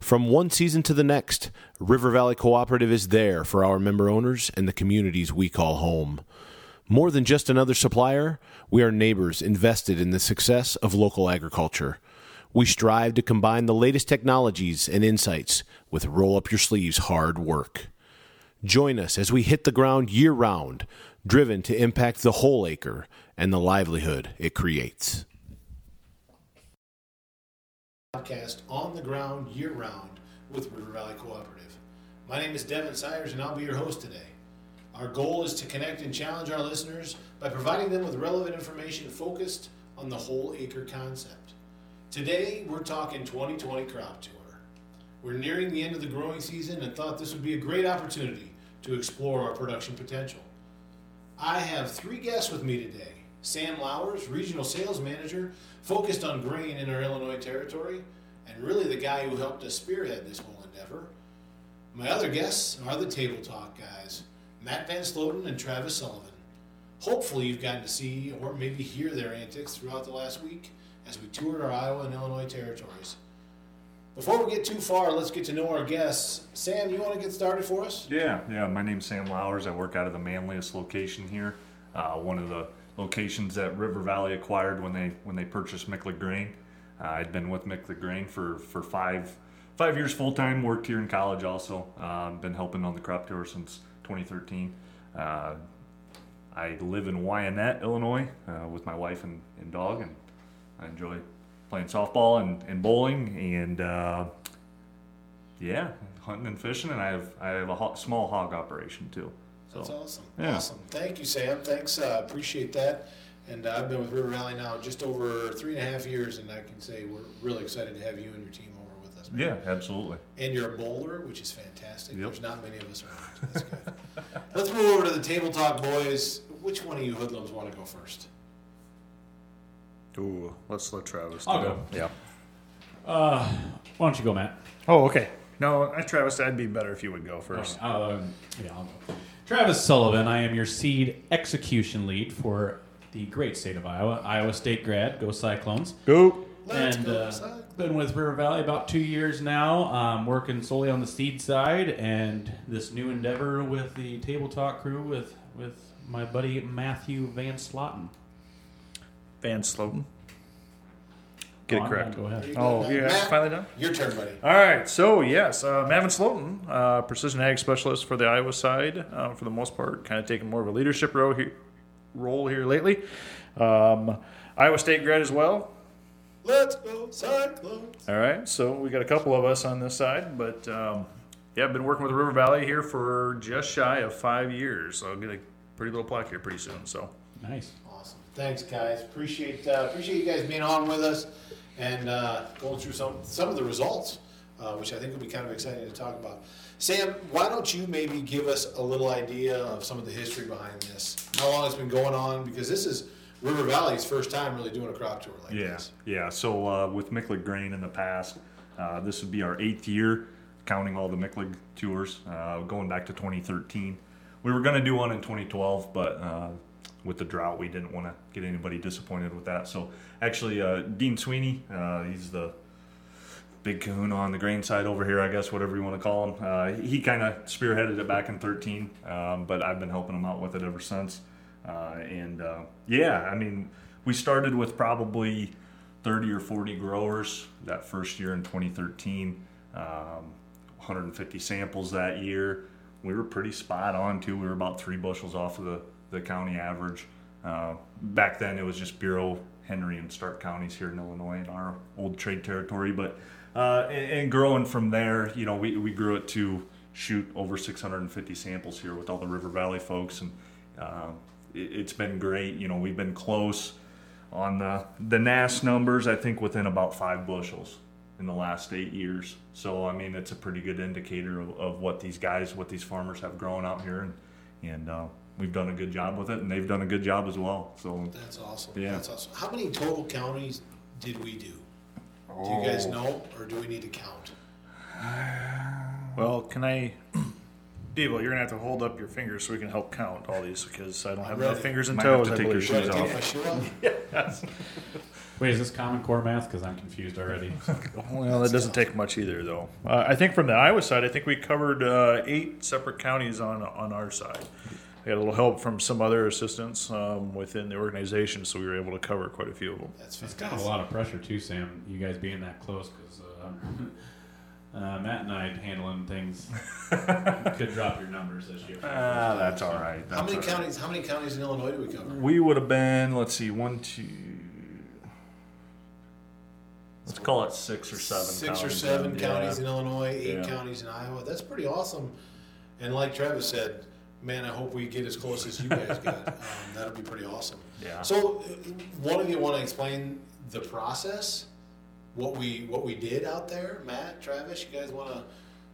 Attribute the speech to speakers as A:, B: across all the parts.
A: From one season to the next, River Valley Cooperative is there for our member owners and the communities we call home. More than just another supplier, we are neighbors invested in the success of local agriculture. We strive to combine the latest technologies and insights with roll up your sleeves hard work. Join us as we hit the ground year round, driven to impact the whole acre and the livelihood it creates. Podcast on the ground year round with River Valley Cooperative. My name is Devin Sires and I'll be your host today. Our goal is to connect and challenge our listeners by providing them with relevant information focused on the whole acre concept. Today, we're talking 2020 crop tour. We're nearing the end of the growing season and thought this would be a great opportunity to explore our production potential. I have three guests with me today Sam Lowers, Regional Sales Manager, focused on grain in our Illinois territory, and really the guy who helped us spearhead this whole endeavor. My other guests are the Table Talk guys, Matt Van Sloten and Travis Sullivan. Hopefully, you've gotten to see or maybe hear their antics throughout the last week as we toured our Iowa and Illinois territories. Before we get too far, let's get to know our guests. Sam, you want to get started for us?
B: Yeah, yeah. My name's Sam Lowers. I work out of the Manlius location here, uh, one of the locations that River Valley acquired when they when they purchased Micklig Grain. Uh, I'd been with Micklig Grain for for five five years full time. Worked here in college also. Uh, been helping on the crop tour since 2013. Uh, I live in Wyanet, Illinois, uh, with my wife and, and dog, and I enjoy playing softball and, and bowling and uh, yeah, hunting and fishing. And I have I have a ho- small hog operation too.
A: So, That's awesome.
B: Yeah.
A: Awesome. Thank you, Sam. Thanks. Uh, appreciate that. And uh, I've been with River Valley now just over three and a half years, and I can say we're really excited to have you and your team over with us. man.
B: Yeah, absolutely.
A: And you're a bowler, which is fantastic.
B: Yep.
A: There's not many of us around. That's good. Let's move over to the table talk, boys. Which one of you hoodlums want to go first?
C: Ooh, let's let Travis.
D: I'll
C: do
D: go.
C: Yeah.
D: Uh, why don't you go, Matt?
C: Oh, okay. No, I, Travis, I'd be better if you would go first.
D: Okay, uh, yeah, I'll go. Travis Sullivan. I am your seed execution lead for the great state of Iowa, Iowa State grad. Go Cyclones!
C: Go.
A: Let's
D: and
A: go,
D: uh, been with River Valley about two years now, um, working solely on the seed side, and this new endeavor with the Table Talk crew with with my buddy Matthew Van Sloten.
C: Van Sloten. Get
D: Go
C: it correct.
D: Matt, Go ahead.
C: Oh, yeah,
A: Matt,
C: finally done.
A: Your turn, buddy.
C: All right, so yes, uh, Mavin Sloten, uh, precision ag specialist for the Iowa side, uh, for the most part, kind of taking more of a leadership role here, role here lately. Um, Iowa State grad as well.
A: Let's go, Cyclones.
C: All right, so we got a couple of us on this side, but um, yeah, I've been working with River Valley here for just shy of five years. So I'll get a pretty little plaque here pretty soon. So
D: Nice.
A: Awesome. Thanks, guys. Appreciate uh, appreciate you guys being on with us and uh, going through some some of the results, uh, which I think will be kind of exciting to talk about. Sam, why don't you maybe give us a little idea of some of the history behind this? How long it's been going on? Because this is River Valley's first time really doing a crop tour like
B: Yeah,
A: this.
B: yeah. So uh, with Micklig Grain in the past, uh, this would be our eighth year, counting all the Micklig tours, uh, going back to 2013. We were going to do one in 2012, but uh, with the drought, we didn't want to get anybody disappointed with that. So actually, uh, Dean Sweeney, uh, he's the big kahuna on the grain side over here, I guess, whatever you want to call him. Uh, he kind of spearheaded it back in 13, um, but I've been helping him out with it ever since. Uh, and uh, yeah, I mean, we started with probably 30 or 40 growers that first year in 2013, um, 150 samples that year. We were pretty spot on too. We were about three bushels off of the, the county average. Uh, back then, it was just Bureau, Henry, and Stark counties here in Illinois in our old trade territory. But uh, and, growing from there, you know, we, we grew it to shoot over 650 samples here with all the River Valley folks, and uh, it, it's been great. You know, we've been close on the the NASS numbers. I think within about five bushels in the last eight years. So I mean, it's a pretty good indicator of, of what these guys, what these farmers have grown out here, and and uh, we've done a good job with it, and they've done a good job as well. So
A: That's awesome.
B: Yeah.
A: That's awesome. How many total counties did we do? Do you guys know, or do we need to count?
C: well, can I? Devo, you're gonna have to hold up your fingers so we can help count all these because I don't have
A: ready.
C: enough fingers and
B: Might have
C: toes.
B: to
C: I
B: take your
C: believe.
B: shoes
A: Should I
B: off.
A: my shoe off?
D: Wait, is this Common Core math? Because I'm confused already.
C: Well, that doesn't take much either, though. Uh, I think from the Iowa side, I think we covered uh, eight separate counties on on our side. We had a little help from some other assistants um, within the organization, so we were able to cover quite a few of them.
A: That's
D: It's kind of
A: fantastic.
D: a lot of pressure too, Sam. You guys being that close, because uh, uh, Matt and I handling things could drop your numbers this year. for the first
B: Ah,
D: time,
B: that's
D: so-
B: all right.
A: How many
B: all right.
A: counties? How many counties in Illinois do we cover?
B: We would have been, let's see, one, two. Let's call it six or seven.
A: Six or
B: counties
A: seven
B: then,
A: counties
B: yeah.
A: in Illinois, eight
B: Yeah.
A: counties in Iowa. That's pretty awesome. And like Travis said, man, I hope we get as close as you guys get. Um, that'll be pretty awesome.
B: Yeah.
A: So, uh, one of you want to explain the process, what we what we did out there, Matt, Travis. You guys want to,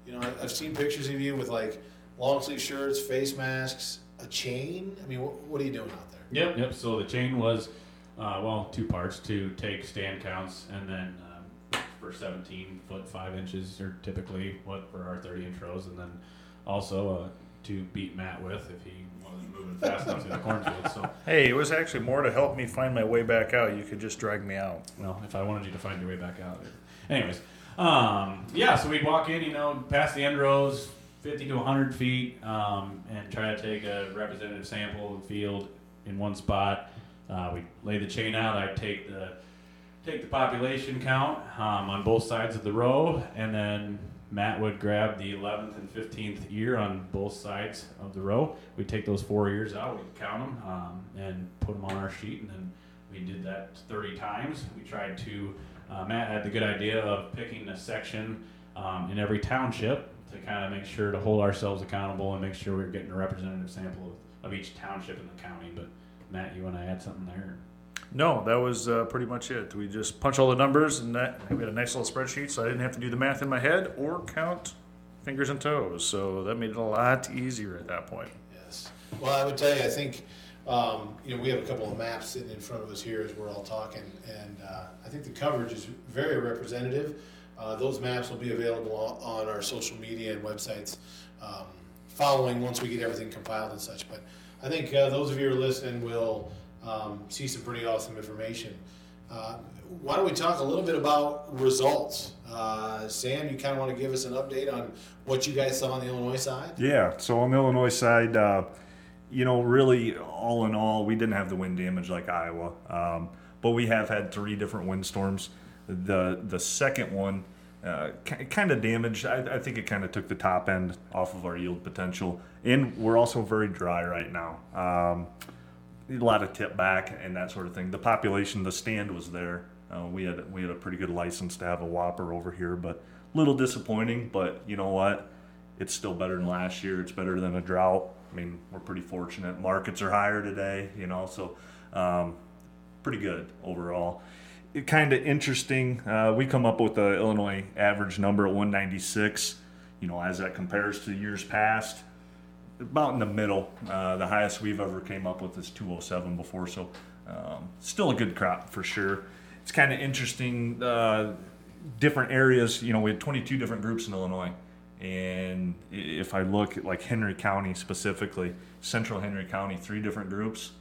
A: you know, I- I've seen pictures of you with like long sleeve shirts, face masks, a chain. I mean, what, what are you doing out there?
D: Yep, yep. So the chain was, uh, well, two parts to take stand counts, and then um, for 17 foot 5 inches are typically what for our 30 inch rows, and then also uh, to beat Matt with if he wasn't moving fast enough through the cornfield. So,
C: Hey, it was actually more to help me find my way back out. You could just drag me out.
D: well, if I wanted you to find your way back out. Anyways, um, yeah, so we'd walk in, you know, past the end rows, 50 to 100 feet, um, and try to take a representative sample of the field in one spot. Uh, we lay the chain out. I take the take the population count um, on both sides of the row, and then Matt would grab the 11th and 15th ear on both sides of the row. We'd take those four ears out, we'd count them, um, and put them on our sheet, and then we did that 30 times. We tried to, uh, Matt had the good idea of picking a section um, in every township to kind of make sure to hold ourselves accountable and make sure we we're getting a representative sample of, of each township in the county. But Matt, you want to add something there?
C: No, that was uh, pretty much it. We just punch all the numbers, and that we had a nice little spreadsheet, so I didn't have to do the math in my head or count fingers and toes. So that made it a lot easier at that point.
A: Yes. Well, I would tell you, I think, um, you know, we have a couple of maps sitting in front of us here as we're all talking, and uh, I think the coverage is very representative. Uh, those maps will be available on, our social media and websites um, following once we get everything compiled and such. But I think uh, those of you who are listening will um, see some pretty awesome information. Uh, why don't we talk a little bit about results? Uh, Sam, you kind of want to give us an update on what you guys saw on the Illinois side?
B: Yeah, so on the Illinois side, uh, you know, really, all in all, we didn't have the wind damage like Iowa, um, but we have had three different windstorms. The the second one uh, kind of damaged. I, I think it kind of took the top end off of our yield potential, and we're also very dry right now. Um, a lot of tip back and that sort of thing. The population, the stand was there. Uh, we had we had a pretty good license to have a whopper over here, but a little disappointing. But you know what? It's still better than last year. It's better than a drought. I mean, we're pretty fortunate. Markets are higher today, you know, so um, pretty good overall. It kind of interesting. Uh, we come up with the Illinois average number at 196. You know, as that compares to years past, about in the middle. Uh, the highest we've ever came up with is 207 before, so um, still a good crop for sure. It's kind of interesting. Uh, different areas, you know, we had 22 different groups in Illinois, and if I look at like Henry County specifically, Central Henry County, three different groups,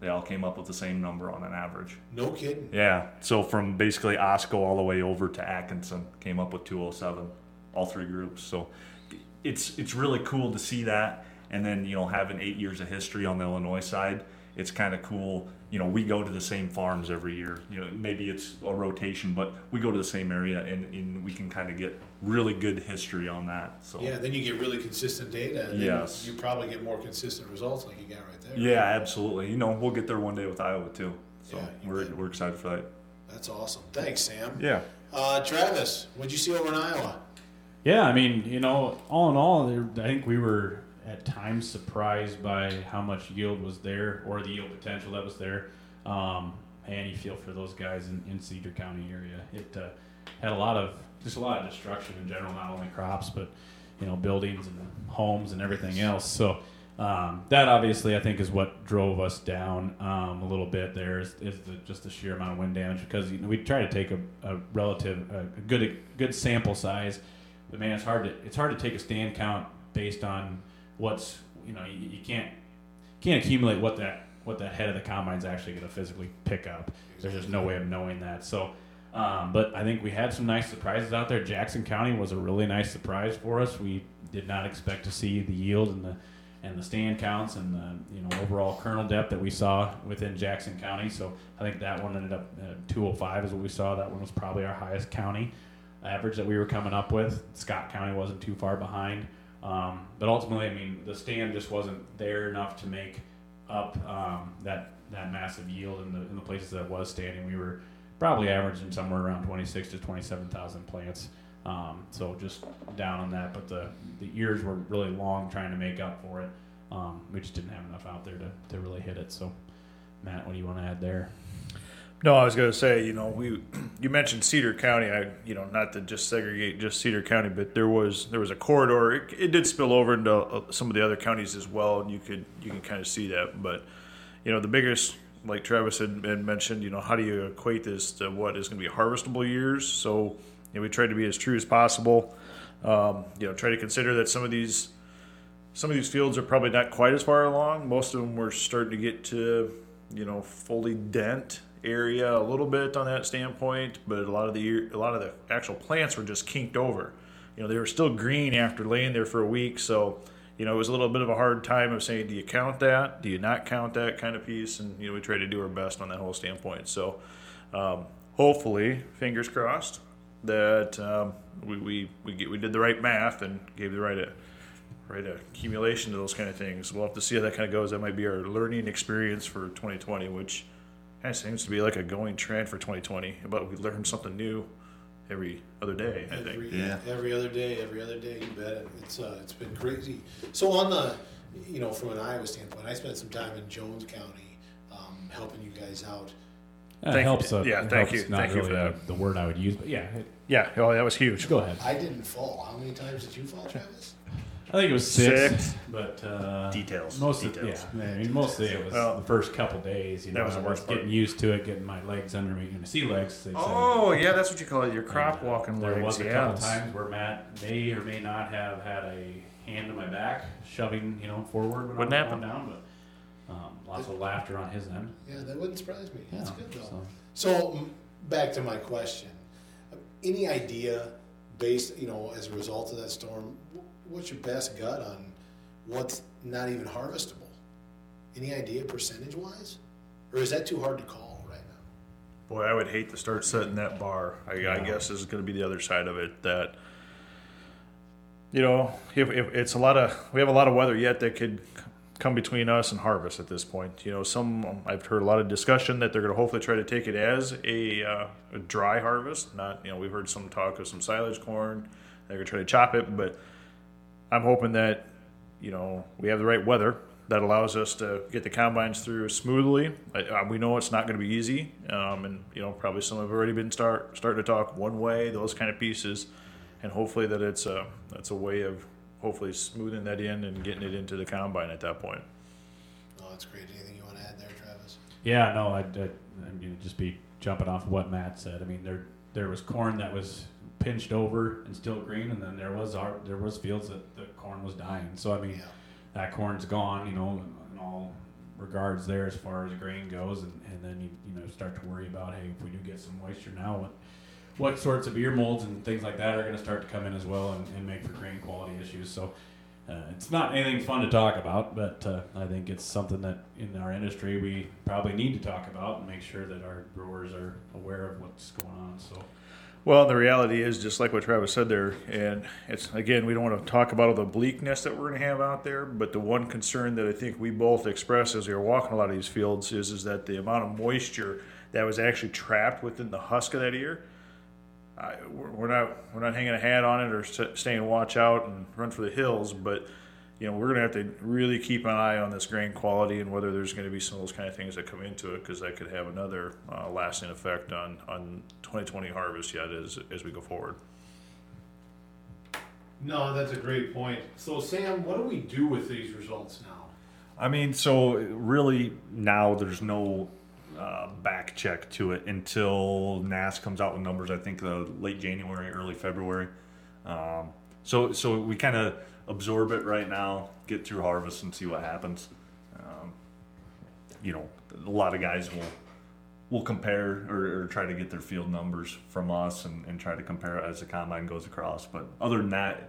B: they all came up with the same number on an average.
A: No kidding.
B: Yeah, so from basically Osco all the way over to Atkinson, came up with 207, all three groups. So it's it's really cool to see that, and then you know having eight years of history on the Illinois side, it's kind of cool. You know, we go to the same farms every year. You know, maybe it's a rotation, but we go to the same area, and, and we can kind of get really good history on that. So
A: Yeah, then you get really consistent data, and then
B: Yes.
A: you probably get more consistent results like you got right there.
B: yeah, absolutely. You know, we'll get there one day with Iowa too. So
A: Yeah,
B: we're
A: bet.
B: we're excited for that.
A: That's awesome. Thanks, Sam.
B: Yeah.
A: Uh, Travis, what'd you see over in Iowa?
D: Yeah, I mean, you know, all in all, I think we were at times surprised by how much yield was there or the yield potential that was there. Um, and you feel for those guys in, in Cedar County area. It uh, had a lot of just a lot of destruction in general, not only crops but you know buildings and homes and everything else. So um, that obviously I think is what drove us down um, a little bit. There is, is the, just the sheer amount of wind damage because you know, we try to take a, a relative a, good a good sample size but man, it's hard to it's hard to take a stand count based on what's you know you, you can't can't accumulate what that what the head of the combine is actually going to physically pick up. There's just no way of knowing that. So, um, but I think we had some nice surprises out there. Jackson County was a really nice surprise for us. We did not expect to see the yield and the and the stand counts and the you know overall kernel depth that we saw within Jackson County. So I think that one ended up uh, 205 is what we saw. That one was probably our highest county average that we were coming up with. Scott County wasn't too far behind, um, but ultimately, I mean, the stand just wasn't there enough to make up um, that that massive yield in the in the places that was standing. We were probably averaging somewhere around 26 to 27,000 plants. Um, so just down on that, but the the ears were really long trying to make up for it. Um, we just didn't have enough out there to, to really hit it. So, Matt, what do you want to add there?
C: No, I was going to say, you know, we you mentioned Cedar County. I, you know, not to just segregate just Cedar County, but there was there was a corridor. It, it did spill over into uh, some of the other counties as well, and you could you can kind of see that. But you know, the biggest, like Travis had, had mentioned, you know, how do you equate this to what is going to be harvestable years? So you know, we tried to be as true as possible. Um, you know, try to consider that some of these some of these fields are probably not quite as far along. Most of them were starting to get to you know fully dent area a little bit on that standpoint, but a lot of the a lot of the actual plants were just kinked over. You know, they were still green after laying there for a week, so you know it was a little bit of a hard time of saying, do you count that? Do you not count that kind of piece? And you know, we tried to do our best on that whole standpoint. So um, hopefully, fingers crossed that um, we we we, get, we did the right math and gave the right. Uh, right accumulation to those kind of things. We'll have to see how that kind of goes. That might be our learning experience for 2020, which kind of seems to be like a going trend for 2020. But we learn something new every other day. I think.
A: Every,
B: Yeah.
A: every other day, every other day, you bet. It's uh, it's been crazy. So on the, you know, from an Iowa standpoint, I spent some time in Jones County, um, helping you guys out.
D: It
C: Thank-
D: helps. Uh,
C: yeah,
D: it
C: thank
D: helps
C: you.
D: Not
C: Thank you
D: really
C: for
D: uh,
C: that.
D: the word I would use, but yeah, it,
C: Yeah. Oh, that was huge.
D: go ahead.
A: I didn't fall. How many times did you fall, Travis?
D: I think it was six,
C: Six.
D: but uh,
B: Details.
D: Most
B: Details.
D: Of, yeah, I mean, mostly it was
C: Well,
D: the first couple days. You know,
C: that was
D: I
C: the worst part.
D: getting used to it, getting my legs under me. You know, sea legs. They say.
C: Oh, yeah, that's what you call it. Your crop
D: And, uh,
C: walking
D: There
C: legs.
D: was a
C: yeah.
D: couple times where Matt may or may not have had a hand in my back, shoving you know forward when
C: Wouldn't
D: I was
C: happen.
D: going down, but um, lots of laughter on his end.
A: Yeah, that wouldn't surprise me. That's good though.
D: so.
A: So m- back to my question. Any idea, based you know, as a result of that storm, wh- what's your best gut on what's not even harvestable? Any idea percentage wise, or is that too hard to call right now?
C: Boy, I would hate to start setting that bar. I, I
D: Yeah.
C: guess is going to be the other side of it. That you know, if, if it's a lot of we have a lot of weather yet that could come between us and harvest at this point. You know, some I've heard a lot of discussion that they're going to hopefully try to take it as a, uh, a dry harvest. Not you know we've heard some talk of some silage corn. They're going to try to chop it, but I'm hoping that you know we have the right weather that allows us to get the combines through smoothly. I, uh, we know it's not going to be easy, um, and you know probably some have already been start starting to talk one way, those kind of pieces, and hopefully that it's a that's a way of hopefully smoothing that in and getting it into the combine at that point.
A: Oh, that's great. Anything you want to add there, Travis?
D: Yeah, no, I'd, I'd, I mean, just be jumping off of what Matt said. I mean, there there was corn that was pinched over and still green, and then there was our, there was fields that the corn was dying. So I mean,
A: Yeah.
D: that corn's gone, you know, in, in all regards there as far as grain goes, and, and then you you know start to worry about hey, if we do get some moisture now, what what sorts of ear molds and things like that are going to start to come in as well and, and make for grain quality issues. So. Uh, it's not anything fun to talk about, but uh, I think it's something that in our industry we probably need to talk about and make sure that our brewers are aware of what's going on. So,
C: Well, the reality is just like what Travis said there, and it's again we don't want to talk about all the bleakness that we're going to have out there, but the one concern that I think we both express as we were walking a lot of these fields is is that the amount of moisture that was actually trapped within the husk of that ear. I, we're we're not we're not hanging a hat on it or st- staying watch out and run for the hills, but you know we're going to have to really keep an eye on this grain quality and whether there's going to be some of those kind of things that come into it because that could have another uh, lasting effect on on 2020 harvest yet as as we go forward.
A: No, that's a great point. So, Sam, what do we do with these results now?
B: I mean, so really now there's no uh, back check to it until NASS comes out with numbers. I think the late January, early February. Um, so so we kind of absorb it right now, get through harvest, and see what happens. Um, you know, a lot of guys will will compare or, or try to get their field numbers from us and, and try to compare it as the combine goes across. But other than that,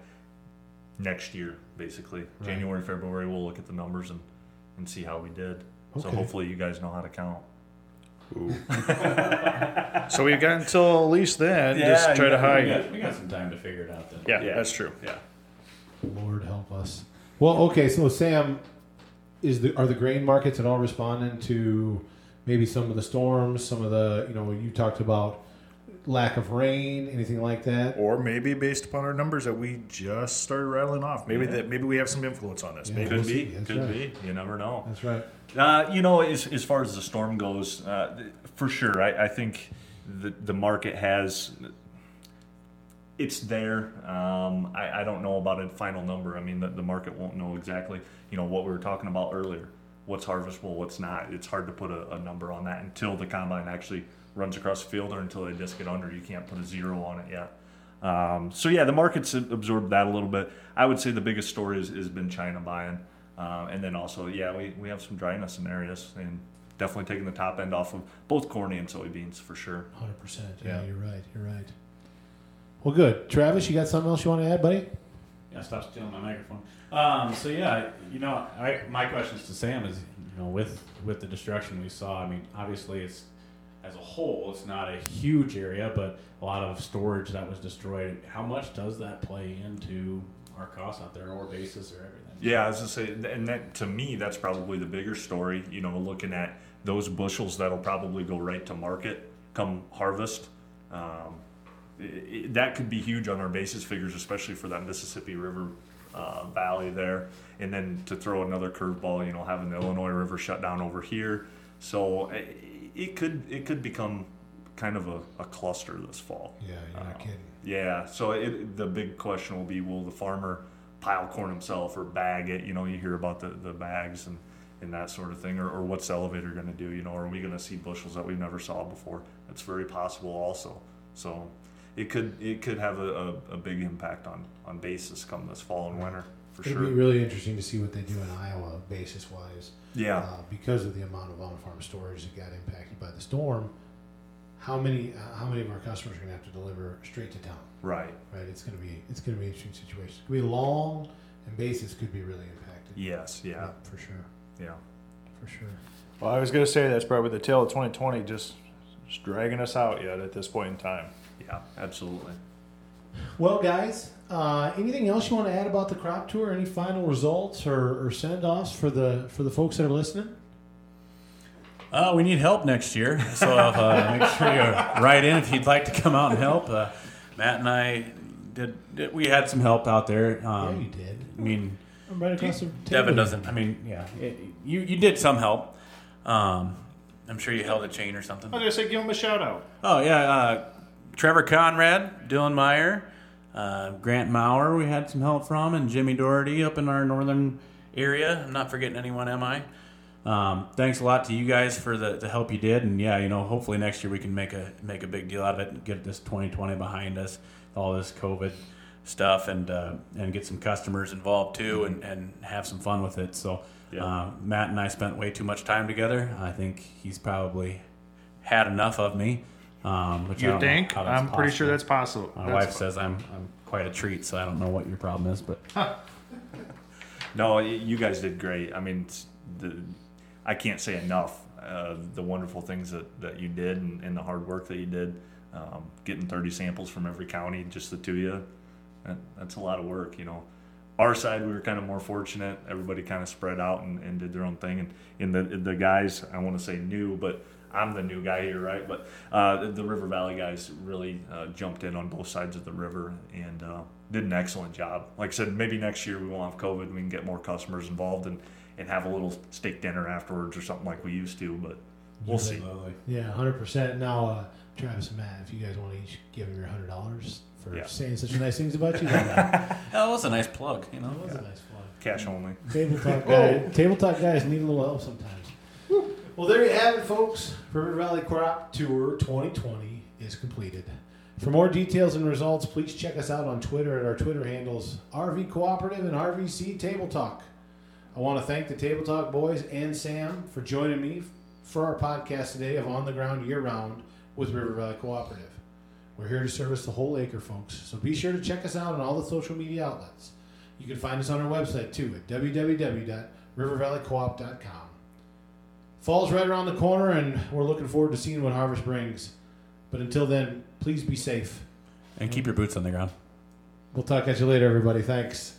B: next year, basically, January, February, we'll look at the numbers and, and see how we did. So hopefully you guys know how to count.
C: So we've got until at least then.
B: Yeah,
C: just try to hide.
D: We got, we got some time to figure it out then.
C: Yeah,
B: Yeah.
C: that's true.
B: Yeah.
A: Lord help us. Well, okay, so Sam, is the are the grain markets at all responding to maybe some of the storms, some of the you know you talked about lack of rain, anything like that?
C: Or maybe based upon our numbers that we just started rattling off. Maybe
B: Yeah.
C: that maybe we have some influence on this.
A: Yeah.
C: Maybe
B: Could be.
A: That's
B: Could
A: right.
B: be. You never know.
A: That's right.
B: Uh, you know, as, as far as the storm goes, uh, for sure, I, I think the, the market has. It's there. Um, I, I don't know about a final number. I mean, the, the market won't know exactly, you know, what we were talking about earlier. What's harvestable, what's not. It's hard to put a, a number on that until the combine actually runs across the field or until they disc it under. You can't put a zero on it yet. Um, so, yeah, the market's absorbed that a little bit. I would say the biggest story has, has been China buying. Um, and then also, yeah, we, we have some dryness in areas and definitely taking the top end off of both corn and soybeans for sure.
A: Hundred percent. Yeah,
B: Yeah.
A: you're right. You're right. Well, good. Travis, you got something else you want to add, buddy?
D: Yeah, stop stealing my microphone. Um, so yeah, you know, I, my questions to Sam is, you know, with with the destruction we saw. I mean, obviously, it's as a whole, it's not a huge area, but a lot of storage that was destroyed. How much does that play into our costs out there, or basis, or everything?
B: Yeah, I was gonna say, and that to me, that's probably the bigger story. You know, looking at those bushels that'll probably go right to market come harvest. Um, i i that could be huge on our basis figures, especially for that Mississippi River uh, Valley there. And then to throw another curveball, you know, having the Illinois River shut down over here, so i- it could it could become kind of a, a cluster this fall.
A: Yeah, you're not
B: Uh,
A: kidding.
B: Yeah, so it, the big question will be will the farmer pile corn himself or bag it? You know, you hear about the, the bags and, and that sort of thing, or, or what's the elevator going to do? You know, are we going to see bushels that we've never saw before? That's very possible also. So it could it could have a, a, a big impact on, on basis come this fall and winter for
A: sure.
B: It'd sure.
A: be really interesting to see what they do in Iowa, basis wise,
B: yeah,
A: uh, because of the amount of on-farm storage that got impacted by the storm. How many uh, how many of our customers are going to have to deliver straight to town?
B: right.
A: Right, it's going to be it's going to be an interesting situation. It's going to be long, and basis could be really impacted.
B: Yes, yeah,
A: for sure,
B: yeah.
A: for sure.
C: Well, I was going to say that's probably the tail of 2020 just, just dragging us out yet at this point in time.
B: Yeah, absolutely.
A: Well, guys, uh, anything else you want to add about the crop tour? Any final results or, or send offs for the for the folks that are listening?
D: Uh, we need help next year, so uh, make sure you write in if you'd like to come out and help. Uh, Matt and I did, did. We had some help out there. Um,
A: yeah, you did.
D: I mean,
A: I'm right across the table.
D: Devin doesn't. I mean, yeah, it, you you did some help. Um, I'm sure you held a chain or something.
C: I was going to say give him a shout out.
D: Oh yeah, uh, Trevor Conrad, Dylan Meyer, uh, Grant Maurer. We had some help from, and Jimmy Doherty up in our northern area. I'm not forgetting anyone, am I? Um, thanks a lot to you guys for the, the help you did, and yeah, you know, hopefully next year we can make a make a big deal out of it and get this 2020 behind us, all this COVID stuff, and uh, and get some customers involved too, and, and have some fun with it. So.
B: Yeah.
D: Uh, Matt and I spent way too much time together. I think he's probably had enough of me. Um,
C: You think? I'm pretty sure that's possible.
D: My
C: That's
D: wife says I'm I'm quite a treat, so I don't know what your problem is, but
B: No, you guys did great. I mean, the, I can't say enough uh, the wonderful things that, that you did and, and the hard work that you did. Um, getting 30 samples from every county, just the two of you, that, that's a lot of work, you know. Our side, we were kind of more fortunate. Everybody kind of spread out and, and did their own thing. And, and the, the guys, I want to say new, but I'm the new guy here, right? But uh, the, the River Valley guys really uh, jumped in on both sides of the river and uh, did an excellent job. Like I said, maybe next year we won't have COVID. And we can get more customers involved and, and have a little steak dinner afterwards or something like we used to. But we'll see.
A: Yeah, hundred percent. Now, uh, Travis and Matt, if you guys want to each give him your hundred dollars for
B: Yeah.
A: saying such nice things about you, then that
D: that was a nice plug, you know.
A: was a nice plug.
B: Cash only.
A: Table talk guys, table talk guys need a little help sometimes. Well, there you have it, folks. River Valley Crop Tour 2020 is completed. For more details and results, please check us out on Twitter at our Twitter handles RV Cooperative and RVC Table Talk. I want to thank the Table Talk boys and Sam for joining me for our podcast today of On the Ground Year Round with River Valley Cooperative. We're here to service the whole acre, folks. So be sure to check us out on all the social media outlets. You can find us on our website too at www.rivervalleycoop.com. Fall's right around the corner, and we're looking forward to seeing what harvest brings. But until then, please be safe.
D: And keep your boots on the ground.
A: We'll talk at you later, everybody. Thanks.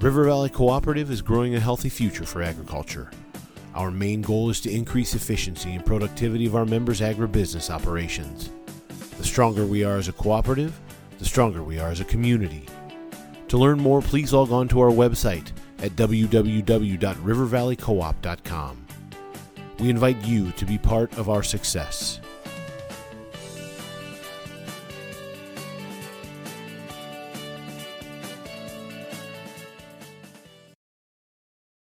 A: River Valley Cooperative is growing a healthy future for agriculture. Our main goal is to increase efficiency and productivity of our members' agribusiness operations. The stronger we are as a cooperative, the stronger we are as a community. To learn more, please log on to our website at www.rivervalleycoop.com. We invite you to be part of our success.